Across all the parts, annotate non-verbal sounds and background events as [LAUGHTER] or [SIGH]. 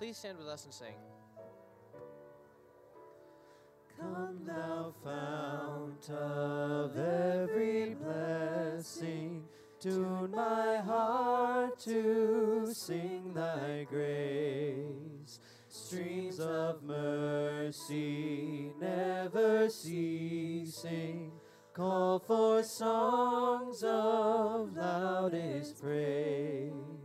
Please stand with us and sing. Come, thou fount of every blessing, tune my heart to sing thy grace. Streams of mercy never ceasing, call for songs of loudest praise.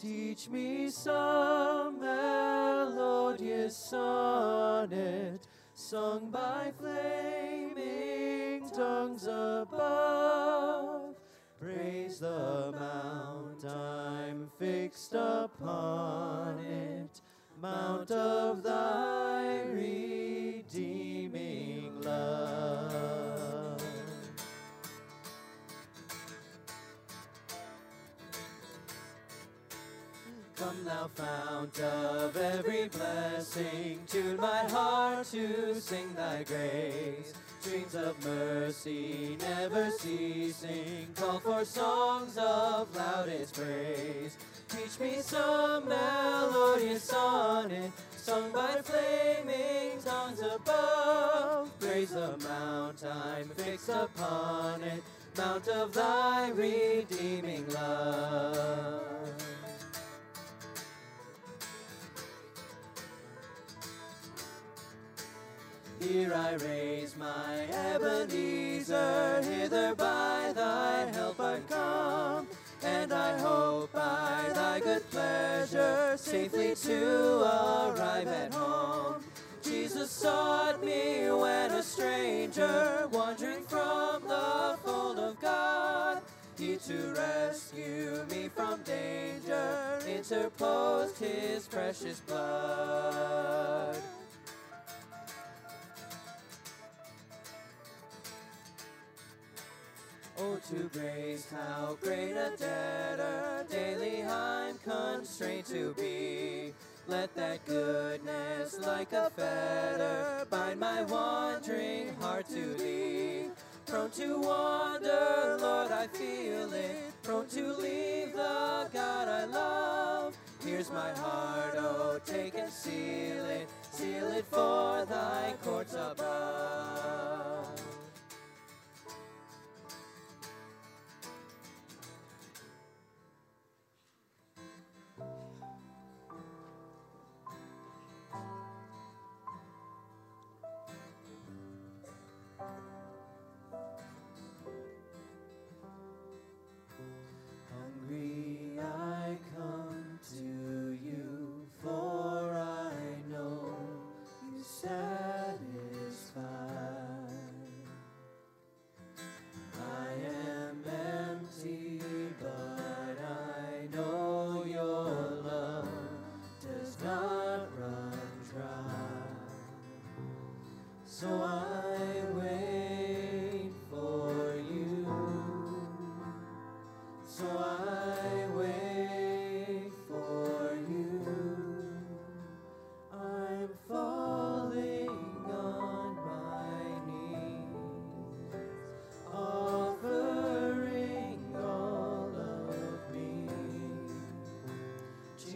Teach me some melodious sonnet sung by flaming tongues above. Praise the mount I'm fixed upon it, mount of thy Come, thou fount of every blessing, tune my heart to sing thy grace. Streams of mercy never ceasing, call for songs of loudest praise. Teach me some melodious sonnet, sung by flaming tongues above. Praise the mount I'm fixed upon it, mount of thy redeeming love. Here I raise my Ebenezer, hither by thy help I come, and I hope by thy good pleasure safely to arrive at home. Jesus sought me when a stranger, wandering from the fold of God. He to rescue me from danger interposed his precious blood. To grace, how great a debtor daily I'm constrained to be. Let that goodness, like a fetter, bind my wandering heart to thee. Prone to wander, Lord, I feel it. Prone to leave the God I love. Here's my heart, oh, take and seal it. Seal it for thy courts above.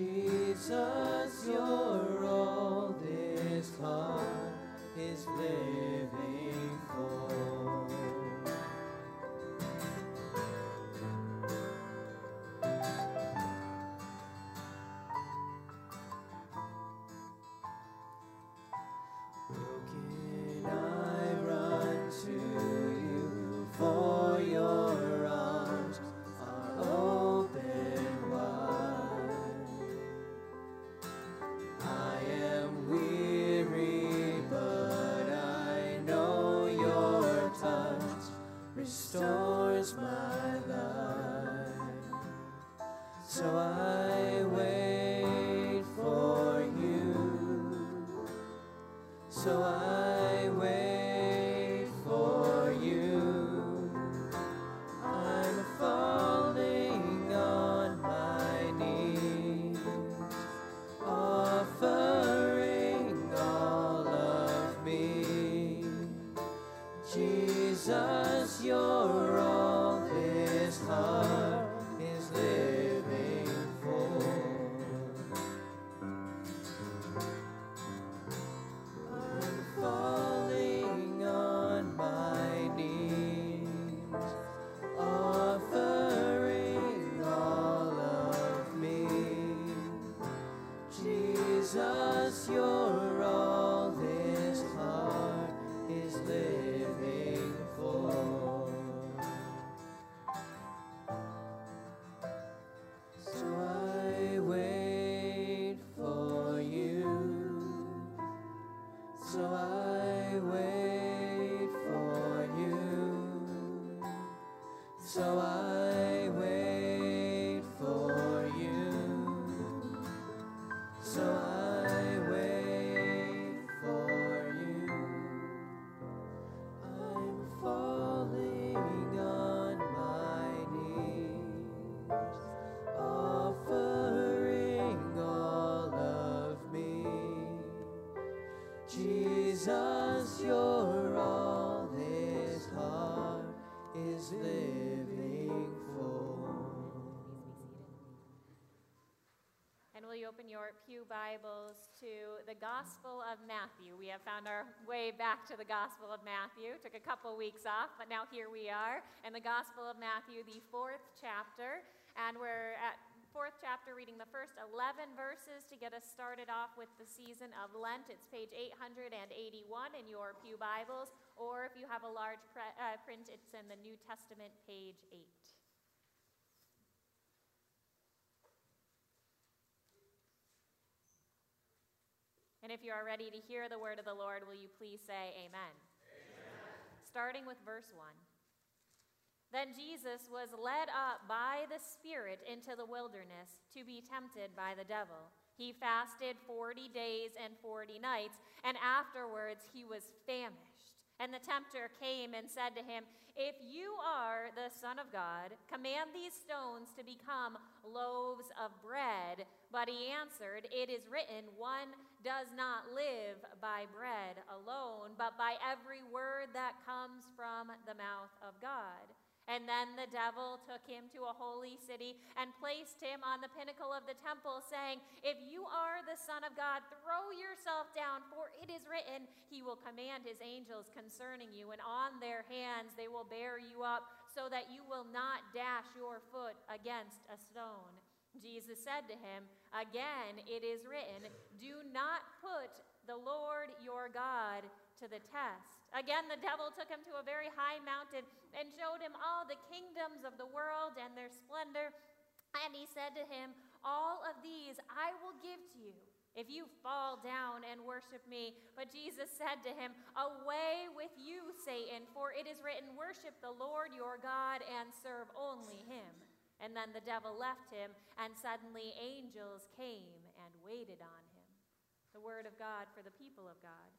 Jesus, you're all this heart is living for. So I the Gospel of Matthew? We have found our way back to the Gospel of Matthew. Took a couple weeks off, but now here we are in the Gospel of Matthew, the fourth chapter. And we're at fourth chapter reading the first 11 verses to get us started off with the season of Lent. It's page 881 in your Pew Bibles, or if you have a large pre- uh, print, it's in the New Testament, page 8. And if you are ready to hear the word of the Lord, will you please say amen? Starting with verse 1. Then Jesus was led up by the Spirit into the wilderness to be tempted by the devil. He fasted 40 days and 40 nights, and afterwards he was famished. And the tempter came and said to him, If you are the Son of God, command these stones to become loaves of bread. But he answered, It is written, One does not live by bread alone, but by every word that comes from the mouth of God. And then the devil took him to a holy city and placed him on the pinnacle of the temple, saying, If you are the Son of God, throw yourself down, for it is written, He will command His angels concerning you, and on their hands they will bear you up, so that you will not dash your foot against a stone. Jesus said to him, Again, it is written, Do not put the Lord your God to the test. Again, the devil took him to a very high mountain and showed him all the kingdoms of the world and their splendor. And he said to him, All of these I will give to you if you fall down and worship me. But Jesus said to him, Away with you, Satan, for it is written, Worship the Lord your God and serve only him. And then the devil left him, and suddenly angels came and waited on him. The word of God for the people of God.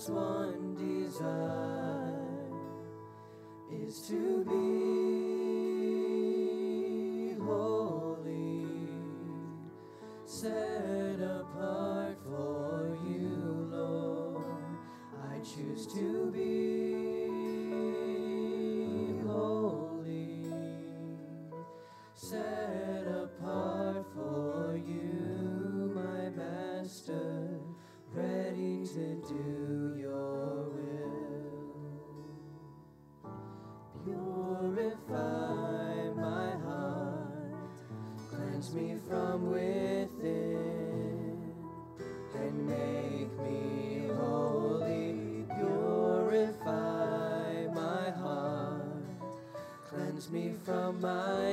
Heart's one desire is to be holy, set apart for you, Lord. I choose to be holy set apart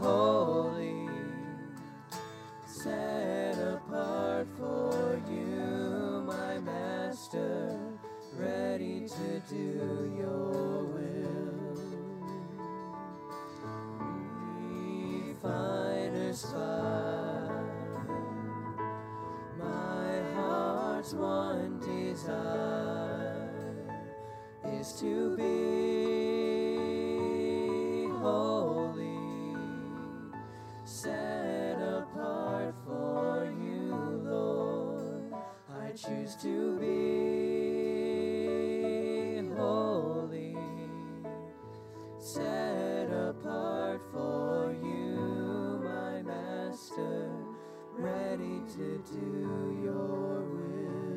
holy, set apart for you, my master, ready to do your will. Refiner's fire, my heart's one desire is to be holy, To be holy, set apart for you, my Master, ready to do your will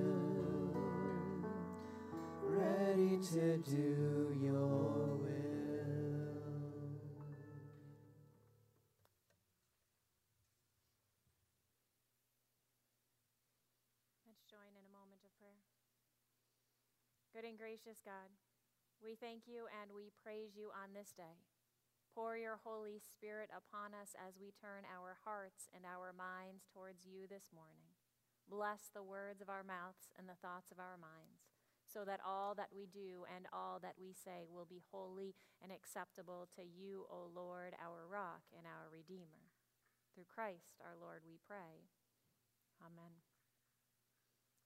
ready to do your and gracious God, we thank you and we praise you on this day. Pour your Holy Spirit upon us as we turn our hearts and our minds towards you this morning. Bless the words of our mouths and the thoughts of our minds, so that all that we do and all that we say will be holy and acceptable to you, O Lord, our rock and our Redeemer. Through Christ our Lord, we pray. Amen.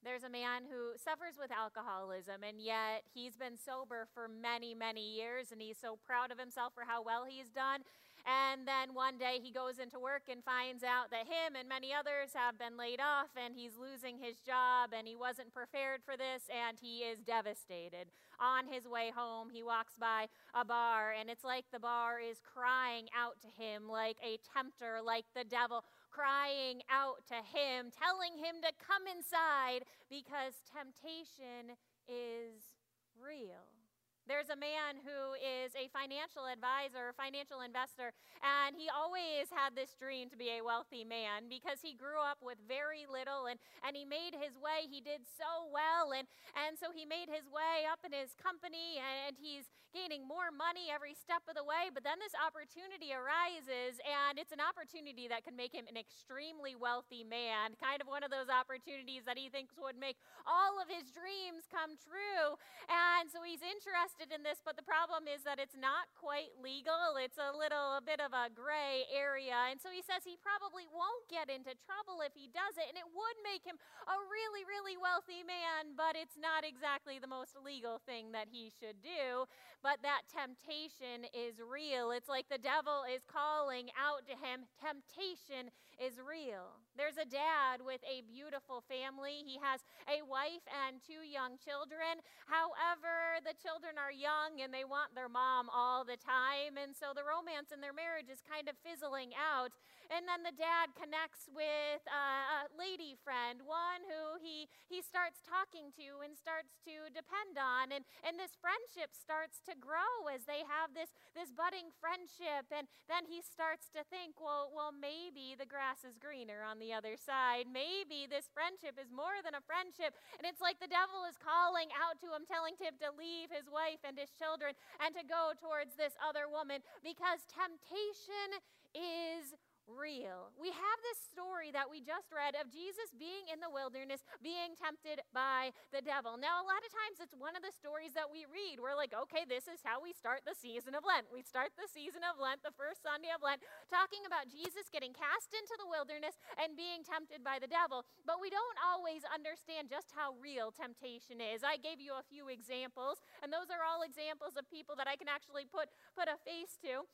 There's a man who suffers with alcoholism, and yet he's been sober for many, many years, and he's so proud of himself for how well he's done. And then one day he goes into work and finds out that him and many others have been laid off, and he's losing his job, and he wasn't prepared for this, and he is devastated. On his way home, he walks by a bar, and it's like the bar is crying out to him like a tempter, like the devil crying out to him, telling him to come inside because temptation is real. There's a man who is a financial advisor, financial investor, and he always had this dream to be a wealthy man because he grew up with very little and, and he made his way. He did so well, and, and so he made his way up in his company and he's gaining more money every step of the way. But then this opportunity arises, and it's an opportunity that could make him an extremely wealthy man, kind of one of those opportunities that he thinks would make all of his dreams come true. And so he's interested in this, but the problem is that it's not quite legal. It's a little a bit of a gray area. And so he says he probably won't get into trouble if he does it, and it would make him a really, really wealthy man, but it's not exactly the most legal thing that he should do. But that temptation is real. It's like the devil is calling out to him. Temptation is real. There's a dad with a beautiful family. He has a wife and two young children. However, the children are young and they want their mom all the time. And so the romance in their marriage is kind of fizzling out. And then the dad connects with uh, a lady friend, one who he, he starts talking to and starts to depend on. And, and this friendship starts to grow as they have this, this budding friendship. And then he starts to think, well, well, maybe the grass is greener on the other side. Maybe this friendship is more than a friendship. And it's like the devil is calling out to him, telling him to leave his wife and his children and to go towards this other woman because temptation is real. We have this story that we just read of Jesus being in the wilderness, being tempted by the devil. Now, a lot of times it's one of the stories that we read. We're like, okay, this is how we start the season of Lent. We start the season of Lent, the first Sunday of Lent, talking about Jesus getting cast into the wilderness and being tempted by the devil. But we don't always understand just how real temptation is. I gave you a few examples, and those are all examples of people that I can actually put, put a face to.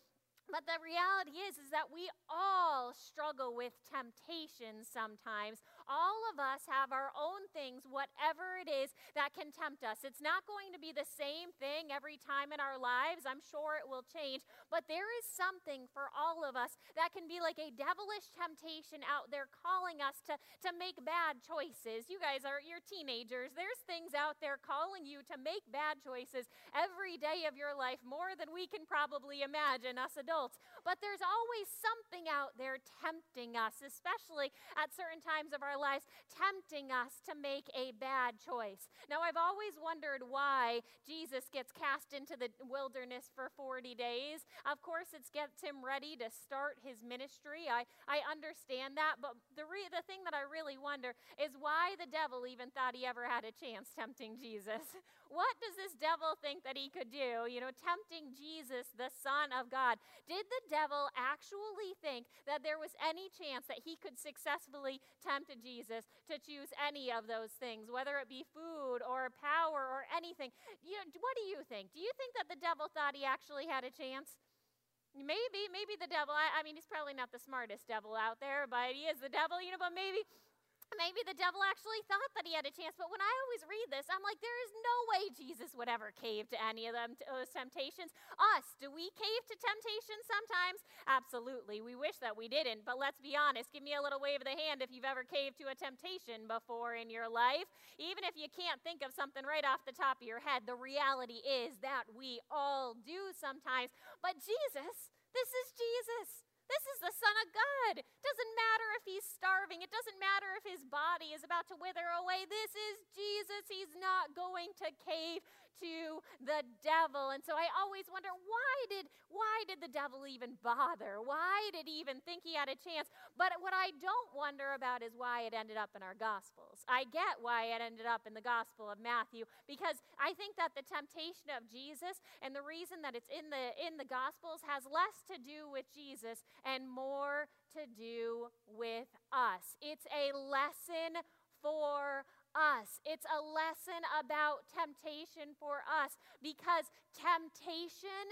But the reality is is that we all struggle with temptation sometimes. All of us have our own things whatever it is that can tempt us. It's not going to be the same thing every time in our lives. I'm sure it will change, but there is something for all of us that can be like a devilish temptation out there calling us to to make bad choices. You guys are you're teenagers. There's things out there calling you to make bad choices every day of your life more than we can probably imagine us adults. But there's always something out there tempting us, especially at certain times of our lives, tempting us to make a bad choice. Now, I've always wondered why Jesus gets cast into the wilderness for 40 days. Of course, it gets him ready to start his ministry. I, I understand that, but the, re- the thing that I really wonder is why the devil even thought he ever had a chance tempting Jesus. [LAUGHS] What does this devil think that he could do? You know, tempting Jesus, the Son of God. Did the devil actually think that there was any chance that he could successfully tempt Jesus to choose any of those things, whether it be food or power or anything? You know, what do you think? Do you think that the devil thought he actually had a chance? Maybe, maybe the devil. I, I mean, he's probably not the smartest devil out there, but he is the devil, you know, but maybe maybe the devil actually thought that he had a chance. But when I always read this, I'm like, there is no way Jesus would ever cave to any of them, those uh, temptations. Us, do we cave to temptation sometimes? Absolutely. We wish that we didn't. But let's be honest. Give me a little wave of the hand if you've ever caved to a temptation before in your life. Even if you can't think of something right off the top of your head, the reality is that we all do sometimes. But Jesus, this is Jesus. This is the Son of God. It doesn't matter if he's starving, it doesn't matter if his body is about to wither away. This is Jesus. He's not going to cave to the devil. And so I always wonder why did why did the devil even bother? Why did he even think he had a chance? But what I don't wonder about is why it ended up in our gospels. I get why it ended up in the gospel of Matthew because I think that the temptation of Jesus and the reason that it's in the in the gospels has less to do with Jesus and more to do with us. It's a lesson for us. It's a lesson about temptation for us because temptation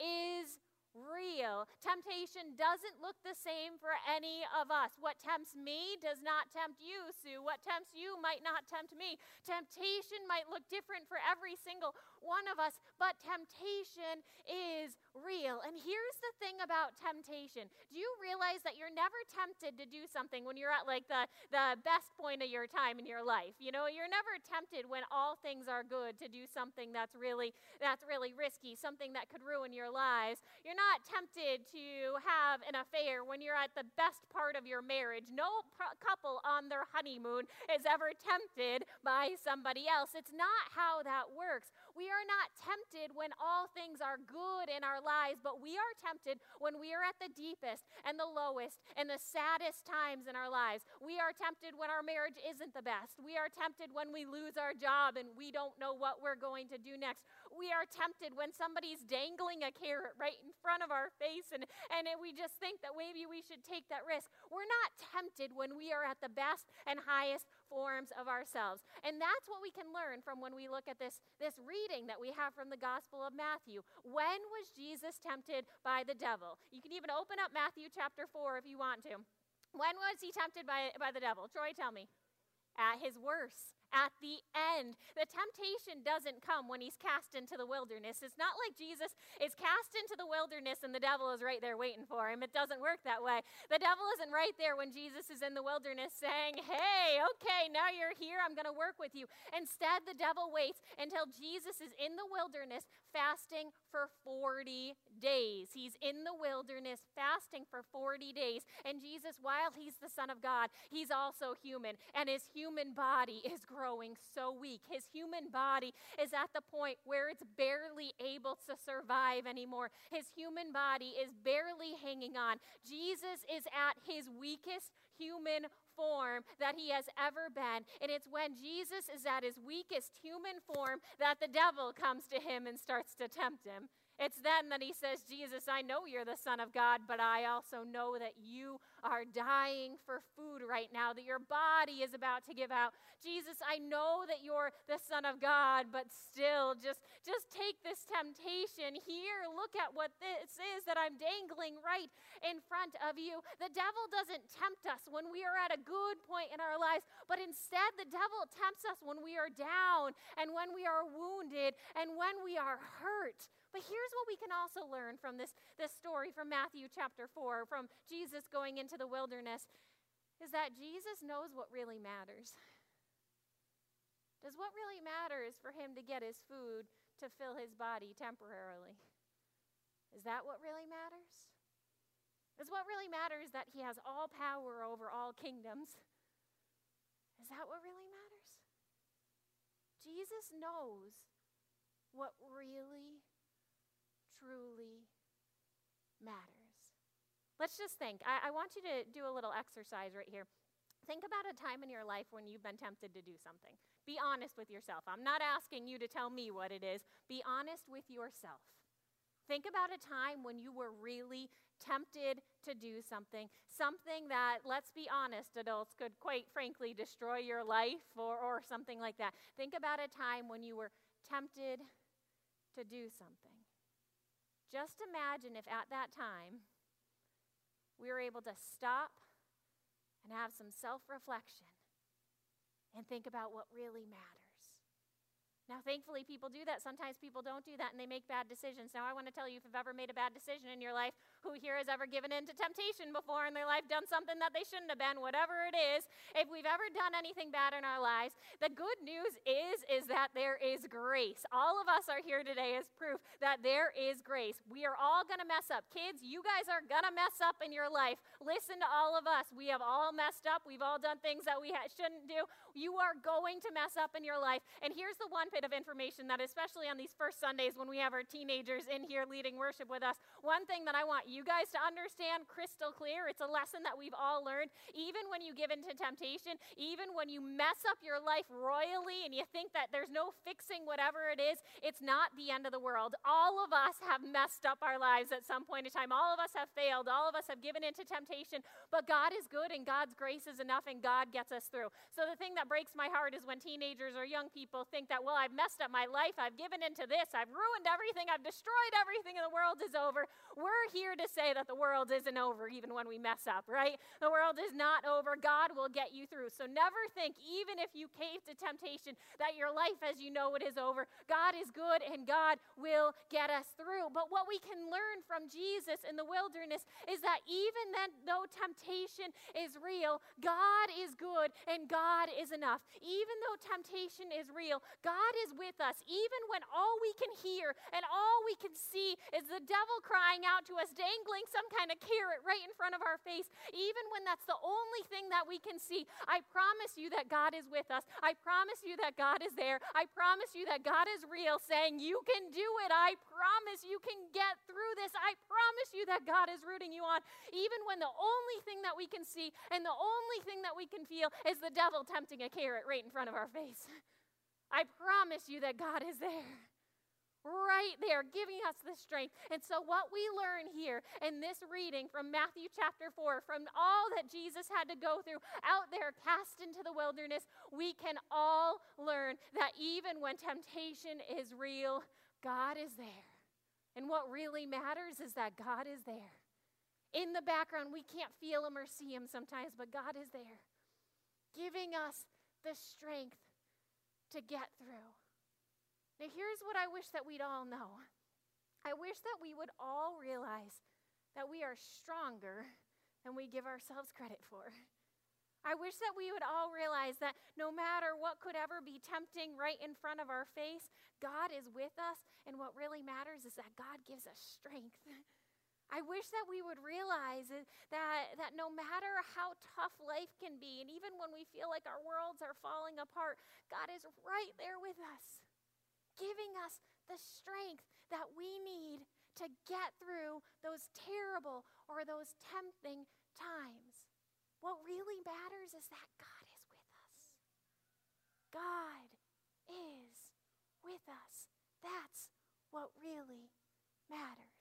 is real. Temptation doesn't look the same for any of us. What tempts me does not tempt you, Sue. What tempts you might not tempt me. Temptation might look different for every single one of us, but temptation is real. And here's the thing about temptation do you realize that you're never tempted to do something when you're at like the, the best point of your time in your life? You know, you're never tempted when all things are good to do something that's really that's really risky, something that could ruin your lives. You're not tempted to have an affair when you're at the best part of your marriage. No pr- couple on their honeymoon is ever tempted by somebody else. It's not how that works. We are not tempted when all things are good in our lives, but we are tempted when we are at the deepest and the lowest and the saddest times in our lives. We are tempted when our marriage isn't the best. We are tempted when we lose our job and we don't know what we're going to do next. We are tempted when somebody's dangling a carrot right in front of our face and, and we just think that maybe we should take that risk. We're not tempted when we are at the best and highest forms of ourselves. And that's what we can learn from when we look at this, this reading that we have from the Gospel of Matthew. When was Jesus tempted by the devil? You can even open up Matthew chapter 4 if you want to. When was he tempted by, by the devil? Troy, tell me. At his worst at the end. The temptation doesn't come when he's cast into the wilderness. It's not like Jesus is cast into the wilderness and the devil is right there waiting for him. It doesn't work that way. The devil isn't right there when Jesus is in the wilderness saying, Hey, okay, now you're here. I'm going to work with you. Instead, the devil waits until Jesus is in the wilderness fasting for 40 days. He's in the wilderness fasting for 40 days. And Jesus, while he's the Son of God, he's also human. And his human body is growing growing so weak. His human body is at the point where it's barely able to survive anymore. His human body is barely hanging on. Jesus is at his weakest human form that he has ever been. And it's when Jesus is at his weakest human form that the devil comes to him and starts to tempt him. It's then that he says, Jesus, I know you're the Son of God, but I also know that you are dying for food right now, that your body is about to give out. Jesus, I know that you're the Son of God, but still, just, just take this temptation here. Look at what this is that I'm dangling right in front of you. The devil doesn't tempt us when we are at a good point in our lives, but instead, the devil tempts us when we are down and when we are wounded and when we are hurt. But here's what we can also learn from this, this story from Matthew chapter 4, from Jesus going into the wilderness, is that Jesus knows what really matters. Does what really matters for him to get his food to fill his body temporarily? Is that what really matters? Is what really matters that he has all power over all kingdoms? Is that what really matters? Jesus knows what really, truly matters. Let's just think. I, I, want you to do a little exercise right here. Think about a time in your life when you've been tempted to do something. Be honest with yourself. I'm not asking you to tell me what it is. Be honest with yourself. Think about a time when you were really tempted to do something, something that, let's be honest, adults could quite frankly destroy your life or, or something like that. Think about a time when you were tempted to do something. Just imagine if at that time we were able to stop and have some self reflection and think about what really matters. Now, thankfully, people do that. Sometimes people don't do that and they make bad decisions. Now, I want to tell you if you've ever made a bad decision in your life, who here has ever given in to temptation before in their life, done something that they shouldn't have been, whatever it is, if we've ever done anything bad in our lives, the good news is is that there is grace. All of us are here today as proof that there is grace. We are all going to mess up. Kids, you guys are going to mess up in your life. Listen to all of us. We have all messed up. We've all done things that we shouldn't do. You are going to mess up in your life. And here's the one bit of information that, especially on these first Sundays when we have our teenagers in here leading worship with us, one thing that I want you guys to understand crystal clear it's a lesson that we've all learned. Even when you give into temptation, even when you mess up your life royally and you think that there's no fixing whatever it is, it's not the end of the world. All of us have messed up our lives at some point in time. All of us have failed. All of us have given into temptation. But God is good and God's grace is enough and God gets us through. So the thing that breaks my heart is when teenagers or young people think that, well, I've messed up my life. I've given into this. I've ruined everything. I've destroyed everything, and the world is over. We're here to say that the world isn't over even when we mess up, right? The world is not over. God will get you through. So never think, even if you cave to temptation, that your life as you know it is over. God is good, and God will get us through. But what we can learn from Jesus in the wilderness is that even then, though temptation is real, God is good and God is enough. Even though temptation is real, God is with us, even when all we can hear and all we can see is the devil crying out to us, dangling some kind of carrot right in front of our face, even when that's the only thing that we can see. I promise you that God is with us. I promise you that God is there. I promise you that God is real, saying, You can do it. I promise you can get through this. I promise you that God is rooting you on, even when the only thing that we can see and the only thing that we can feel is the devil tempting a carrot right in front of our face. [LAUGHS] I promise you that God is there. Right there, giving us the strength. And so, what we learn here in this reading from Matthew chapter 4, from all that Jesus had to go through out there, cast into the wilderness, we can all learn that even when temptation is real, God is there. And what really matters is that God is there. In the background, we can't feel Him or see Him sometimes, but God is there, giving us the strength to get through. Now, here's what I wish that we'd all know I wish that we would all realize that we are stronger than we give ourselves credit for. I wish that we would all realize that no matter what could ever be tempting right in front of our face, God is with us, and what really matters is that God gives us strength. [LAUGHS] I wish that we would realize that, that no matter how tough life can be, and even when we feel like our worlds are falling apart, God is right there with us giving us the strength that we need to get through those terrible or those tempting times. What really matters is that God is with us. God is with us. That's what really matters.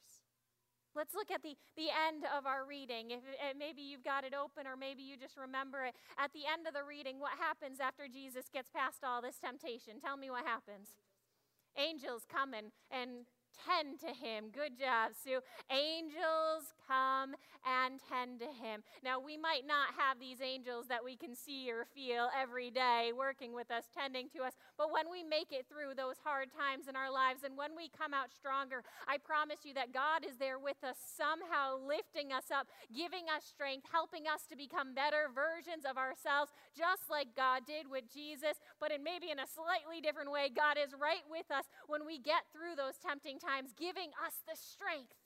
Let's look at the, the end of our reading. If, if, maybe you've got it open or maybe you just remember it. At the end of the reading, what happens after Jesus gets past all this temptation? Tell me what happens angels come and, and tend to him. Good job, Sue. Angels come and tend to him. Now, we might not have these angels that we can see or feel every day working with us, tending to us, but when we make it through those hard times in our lives and when we come out stronger, I promise you that God is there with us, somehow lifting us up, giving us strength, helping us to become better versions of ourselves, just like God did with Jesus, but in maybe in a slightly different way. God is right with us when we get through those tempting times, giving us the strength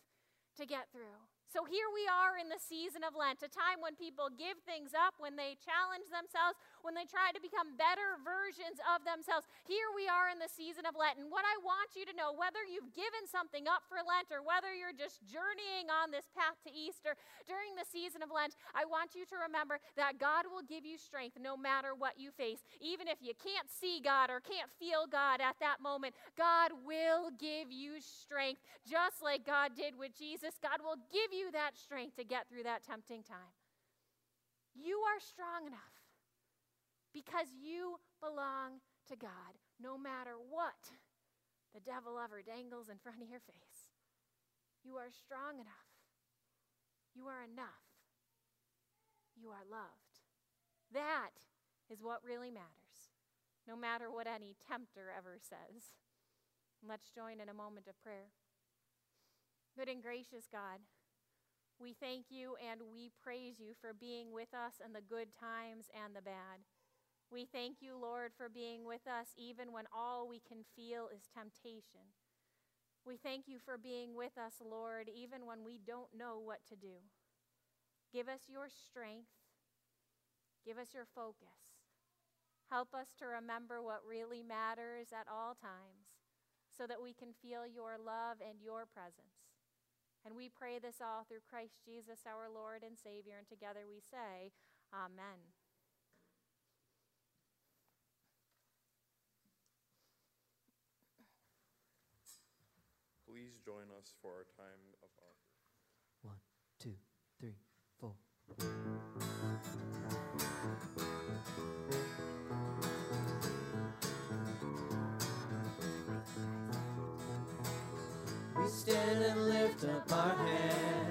to get through. So here we are in the season of Lent, a time when people give things up, when they challenge themselves, when they try to become better versions of themselves. Here we are in the season of Lent. And what I want you to know, whether you've given something up for Lent or whether you're just journeying on this path to Easter during the season of Lent, I want you to remember that God will give you strength no matter what you face. Even if you can't see God or can't feel God at that moment, God will give you strength, just like God did with Jesus. God will give you that strength to get through that tempting time. You are strong enough because you belong to God, no matter what the devil ever dangles in front of your face. You are strong enough. You are enough. You are loved. That is what really matters, no matter what any tempter ever says. Let's join in a moment of prayer. Good and gracious God, we thank you and we praise you for being with us in the good times and the bad. We thank you, Lord, for being with us even when all we can feel is temptation. We thank you for being with us, Lord, even when we don't know what to do. Give us your strength. Give us your focus. Help us to remember what really matters at all times so that we can feel your love and your presence. And we pray this all through Christ Jesus, our Lord and Savior. And together we say, Amen. Please join us for our time of offering. One, two, three, four. Stand and lift up our hands,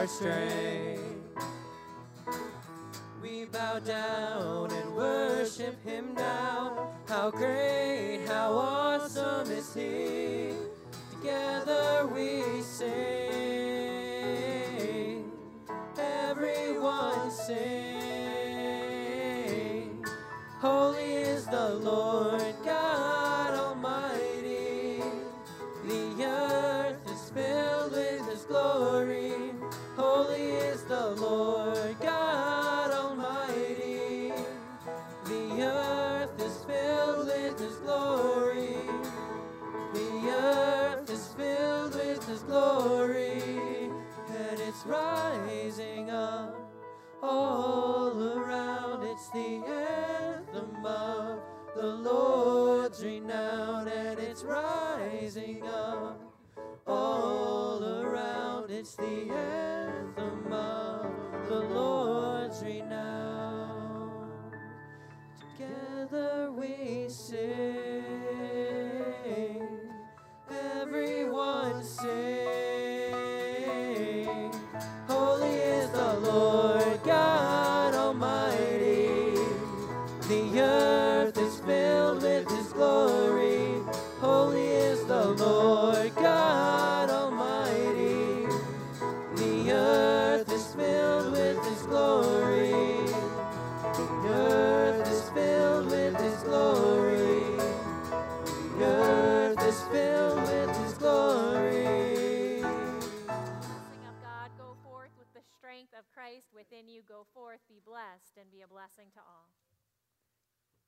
our strength. We bow down and worship Him now. How great, how awesome is He! Together we sing. Everyone sing. Holy is the Lord rising up all around. It's the anthem of the Lord's renown. Together we sing. Everyone sing. Blessed, and be a blessing to all.